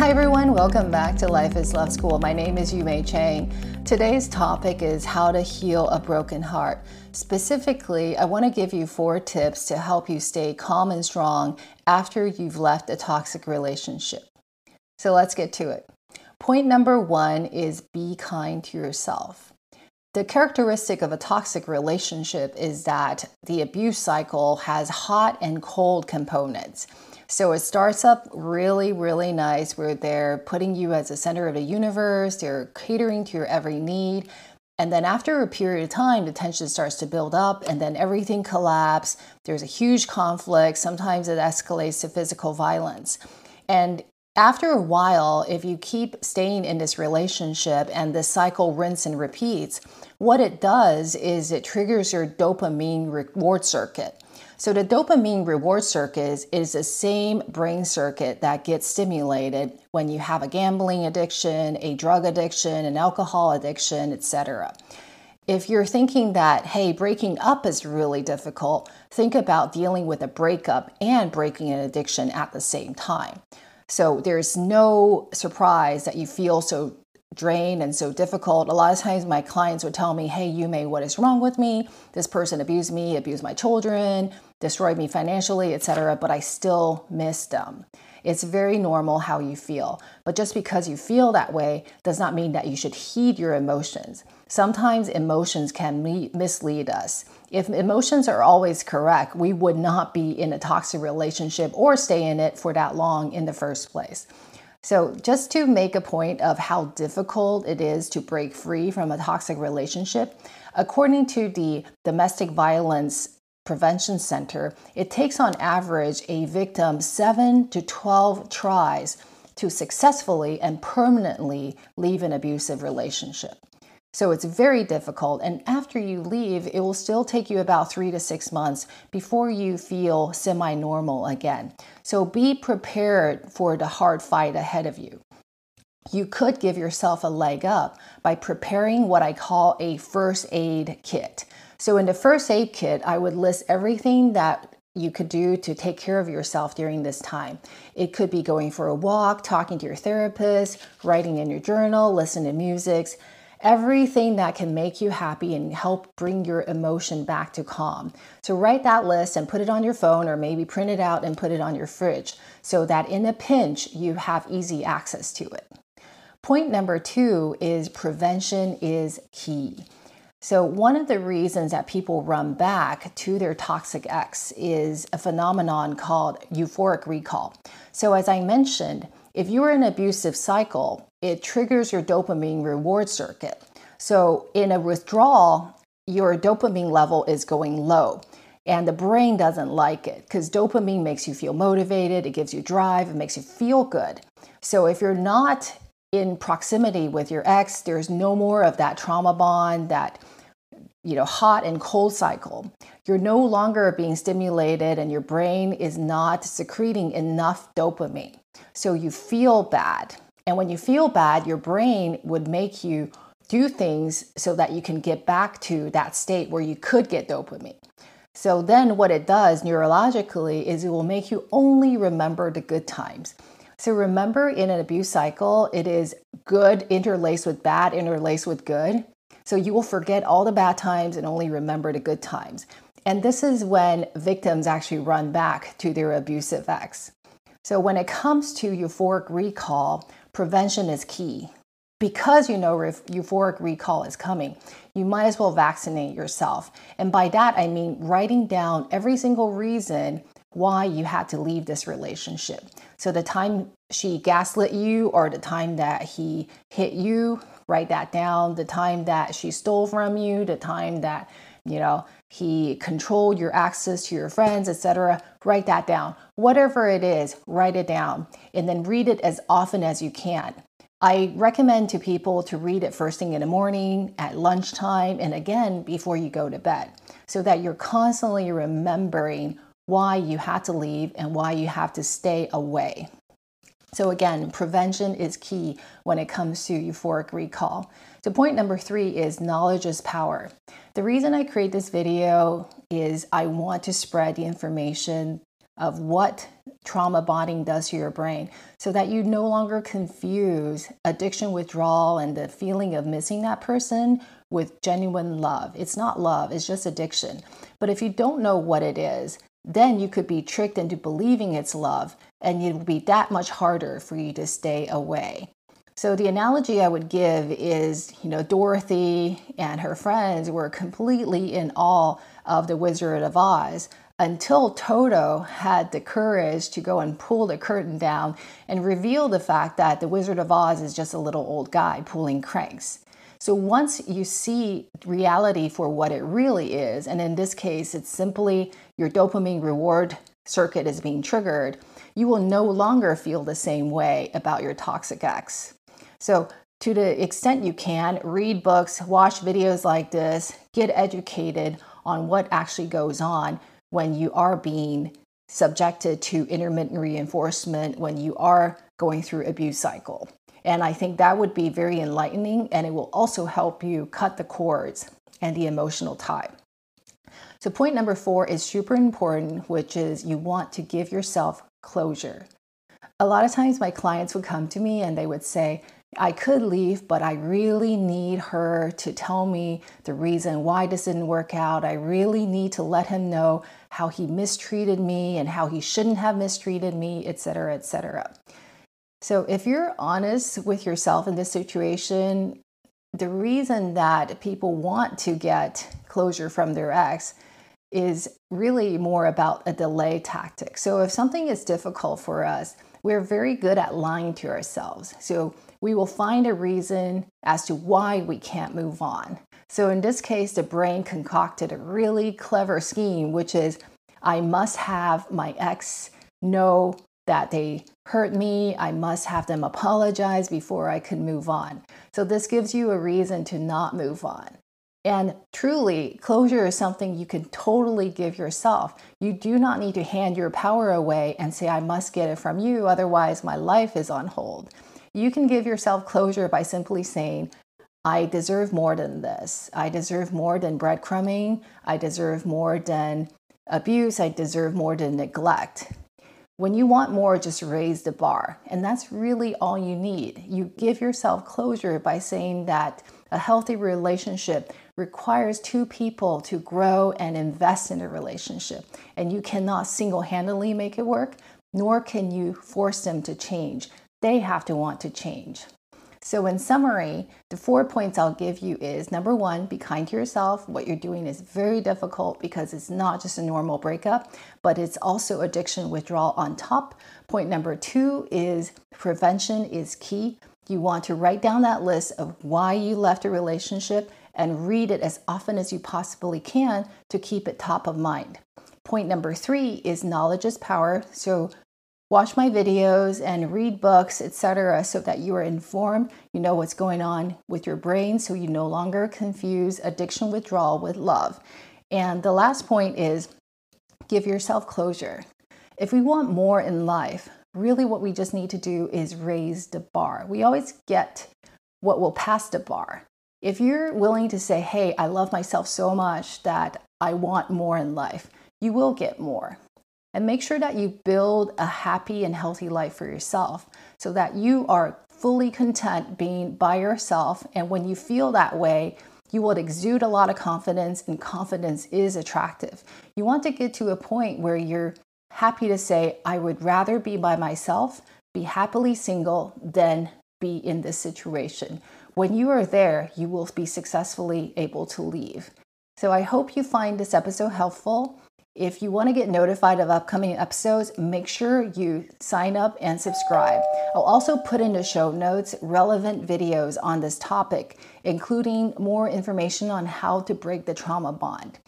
Hi everyone, welcome back to Life is Love School. My name is Yumei Chang. Today's topic is how to heal a broken heart. Specifically, I want to give you four tips to help you stay calm and strong after you've left a toxic relationship. So let's get to it. Point number one is be kind to yourself. The characteristic of a toxic relationship is that the abuse cycle has hot and cold components. So it starts up really, really nice where they're putting you as the center of the universe, they're catering to your every need. And then after a period of time, the tension starts to build up and then everything collapses. There's a huge conflict. Sometimes it escalates to physical violence. And after a while, if you keep staying in this relationship and this cycle rinse and repeats, what it does is it triggers your dopamine reward circuit. So the dopamine reward circuit is the same brain circuit that gets stimulated when you have a gambling addiction, a drug addiction, an alcohol addiction, etc. If you're thinking that, hey, breaking up is really difficult, think about dealing with a breakup and breaking an addiction at the same time. So there's no surprise that you feel so drained and so difficult. A lot of times my clients would tell me, hey, Yumei, what is wrong with me? This person abused me, abused my children, destroyed me financially, etc., but I still miss them. It's very normal how you feel. But just because you feel that way does not mean that you should heed your emotions. Sometimes emotions can mislead us. If emotions are always correct, we would not be in a toxic relationship or stay in it for that long in the first place. So, just to make a point of how difficult it is to break free from a toxic relationship, according to the Domestic Violence Prevention Center, it takes on average a victim 7 to 12 tries to successfully and permanently leave an abusive relationship. So it's very difficult. And after you leave, it will still take you about three to six months before you feel semi normal again. So be prepared for the hard fight ahead of you. You could give yourself a leg up by preparing what I call a first aid kit. So, in the first aid kit, I would list everything that you could do to take care of yourself during this time. It could be going for a walk, talking to your therapist, writing in your journal, listening to music everything that can make you happy and help bring your emotion back to calm. So write that list and put it on your phone or maybe print it out and put it on your fridge so that in a pinch you have easy access to it. Point number two is prevention is key. So, one of the reasons that people run back to their toxic ex is a phenomenon called euphoric recall. So, as I mentioned, if you're in an abusive cycle, it triggers your dopamine reward circuit. So, in a withdrawal, your dopamine level is going low. And the brain doesn't like it because dopamine makes you feel motivated, it gives you drive, it makes you feel good. So, if you're not in proximity with your ex, there's no more of that trauma bond, that you know, hot and cold cycle. You're no longer being stimulated and your brain is not secreting enough dopamine. So you feel bad. And when you feel bad, your brain would make you do things so that you can get back to that state where you could get dopamine. So then what it does neurologically is it will make you only remember the good times. So remember in an abuse cycle, it is good interlaced with bad, interlaced with good. So you will forget all the bad times and only remember the good times. And this is when victims actually run back to their abusive ex. So, when it comes to euphoric recall, prevention is key. Because you know euphoric recall is coming, you might as well vaccinate yourself. And by that, I mean writing down every single reason why you had to leave this relationship. So, the time she gaslit you or the time that he hit you, write that down. The time that she stole from you, the time that, you know, he controlled your access to your friends, etc. Write that down. Whatever it is, write it down and then read it as often as you can. I recommend to people to read it first thing in the morning, at lunchtime, and again before you go to bed, so that you're constantly remembering why you had to leave and why you have to stay away. So, again, prevention is key when it comes to euphoric recall. So, point number three is knowledge is power. The reason I create this video is I want to spread the information of what trauma bonding does to your brain so that you no longer confuse addiction withdrawal and the feeling of missing that person with genuine love. It's not love, it's just addiction. But if you don't know what it is, then you could be tricked into believing it's love, and it will be that much harder for you to stay away. So the analogy I would give is, you know, Dorothy and her friends were completely in awe of the Wizard of Oz until Toto had the courage to go and pull the curtain down and reveal the fact that the Wizard of Oz is just a little old guy pulling cranks. So once you see reality for what it really is, and in this case, it's simply your dopamine reward circuit is being triggered, you will no longer feel the same way about your toxic ex. So, to the extent you can, read books, watch videos like this, get educated on what actually goes on when you are being subjected to intermittent reinforcement, when you are going through abuse cycle. And I think that would be very enlightening and it will also help you cut the cords and the emotional tie. So, point number four is super important, which is you want to give yourself closure. A lot of times, my clients would come to me and they would say, I could leave, but I really need her to tell me the reason why this didn't work out. I really need to let him know how he mistreated me and how he shouldn't have mistreated me, etc., etc. So, if you're honest with yourself in this situation, the reason that people want to get closure from their ex is really more about a delay tactic. So, if something is difficult for us, we're very good at lying to ourselves. So, we will find a reason as to why we can't move on. So, in this case, the brain concocted a really clever scheme, which is I must have my ex know that they hurt me. I must have them apologize before I can move on. So, this gives you a reason to not move on. And truly, closure is something you can totally give yourself. You do not need to hand your power away and say, I must get it from you, otherwise, my life is on hold. You can give yourself closure by simply saying, I deserve more than this. I deserve more than breadcrumbing. I deserve more than abuse. I deserve more than neglect. When you want more, just raise the bar. And that's really all you need. You give yourself closure by saying that a healthy relationship requires two people to grow and invest in a relationship. And you cannot single handedly make it work, nor can you force them to change they have to want to change. So, in summary, the four points I'll give you is number one, be kind to yourself. What you're doing is very difficult because it's not just a normal breakup, but it's also addiction withdrawal on top. Point number two is prevention is key. You want to write down that list of why you left a relationship and read it as often as you possibly can to keep it top of mind. Point number three is knowledge is power. So watch my videos and read books, etc., so that you are informed, you know what's going on with your brain, so you no longer confuse addiction withdrawal with love. And the last point is give yourself closure. If we want more in life, really what we just need to do is raise the bar. We always get what will pass the bar. If you're willing to say, hey, I love myself so much that I want more in life, you will get more and make sure that you build a happy and healthy life for yourself so that you are fully content being by yourself. And when you feel that way, you will exude a lot of confidence, and confidence is attractive. You want to get to a point where you're happy to say, I would rather be by myself, be happily single, than be in this situation. When you are there, you will be successfully able to leave. So I hope you find this episode helpful. If you want to get notified of upcoming episodes, make sure you sign up and subscribe. I'll also put in the show notes relevant videos on this topic, including more information on how to break the trauma bond.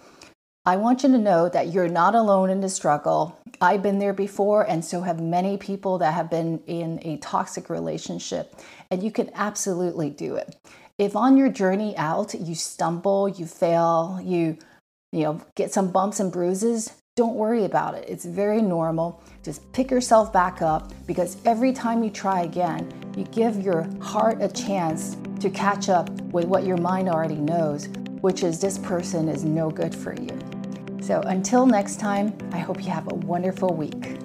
I want you to know that you're not alone in the struggle. I've been there before, and so have many people that have been in a toxic relationship, and you can absolutely do it. If on your journey out you stumble, you fail, you you know, get some bumps and bruises, don't worry about it. It's very normal. Just pick yourself back up because every time you try again, you give your heart a chance to catch up with what your mind already knows, which is this person is no good for you. So until next time, I hope you have a wonderful week.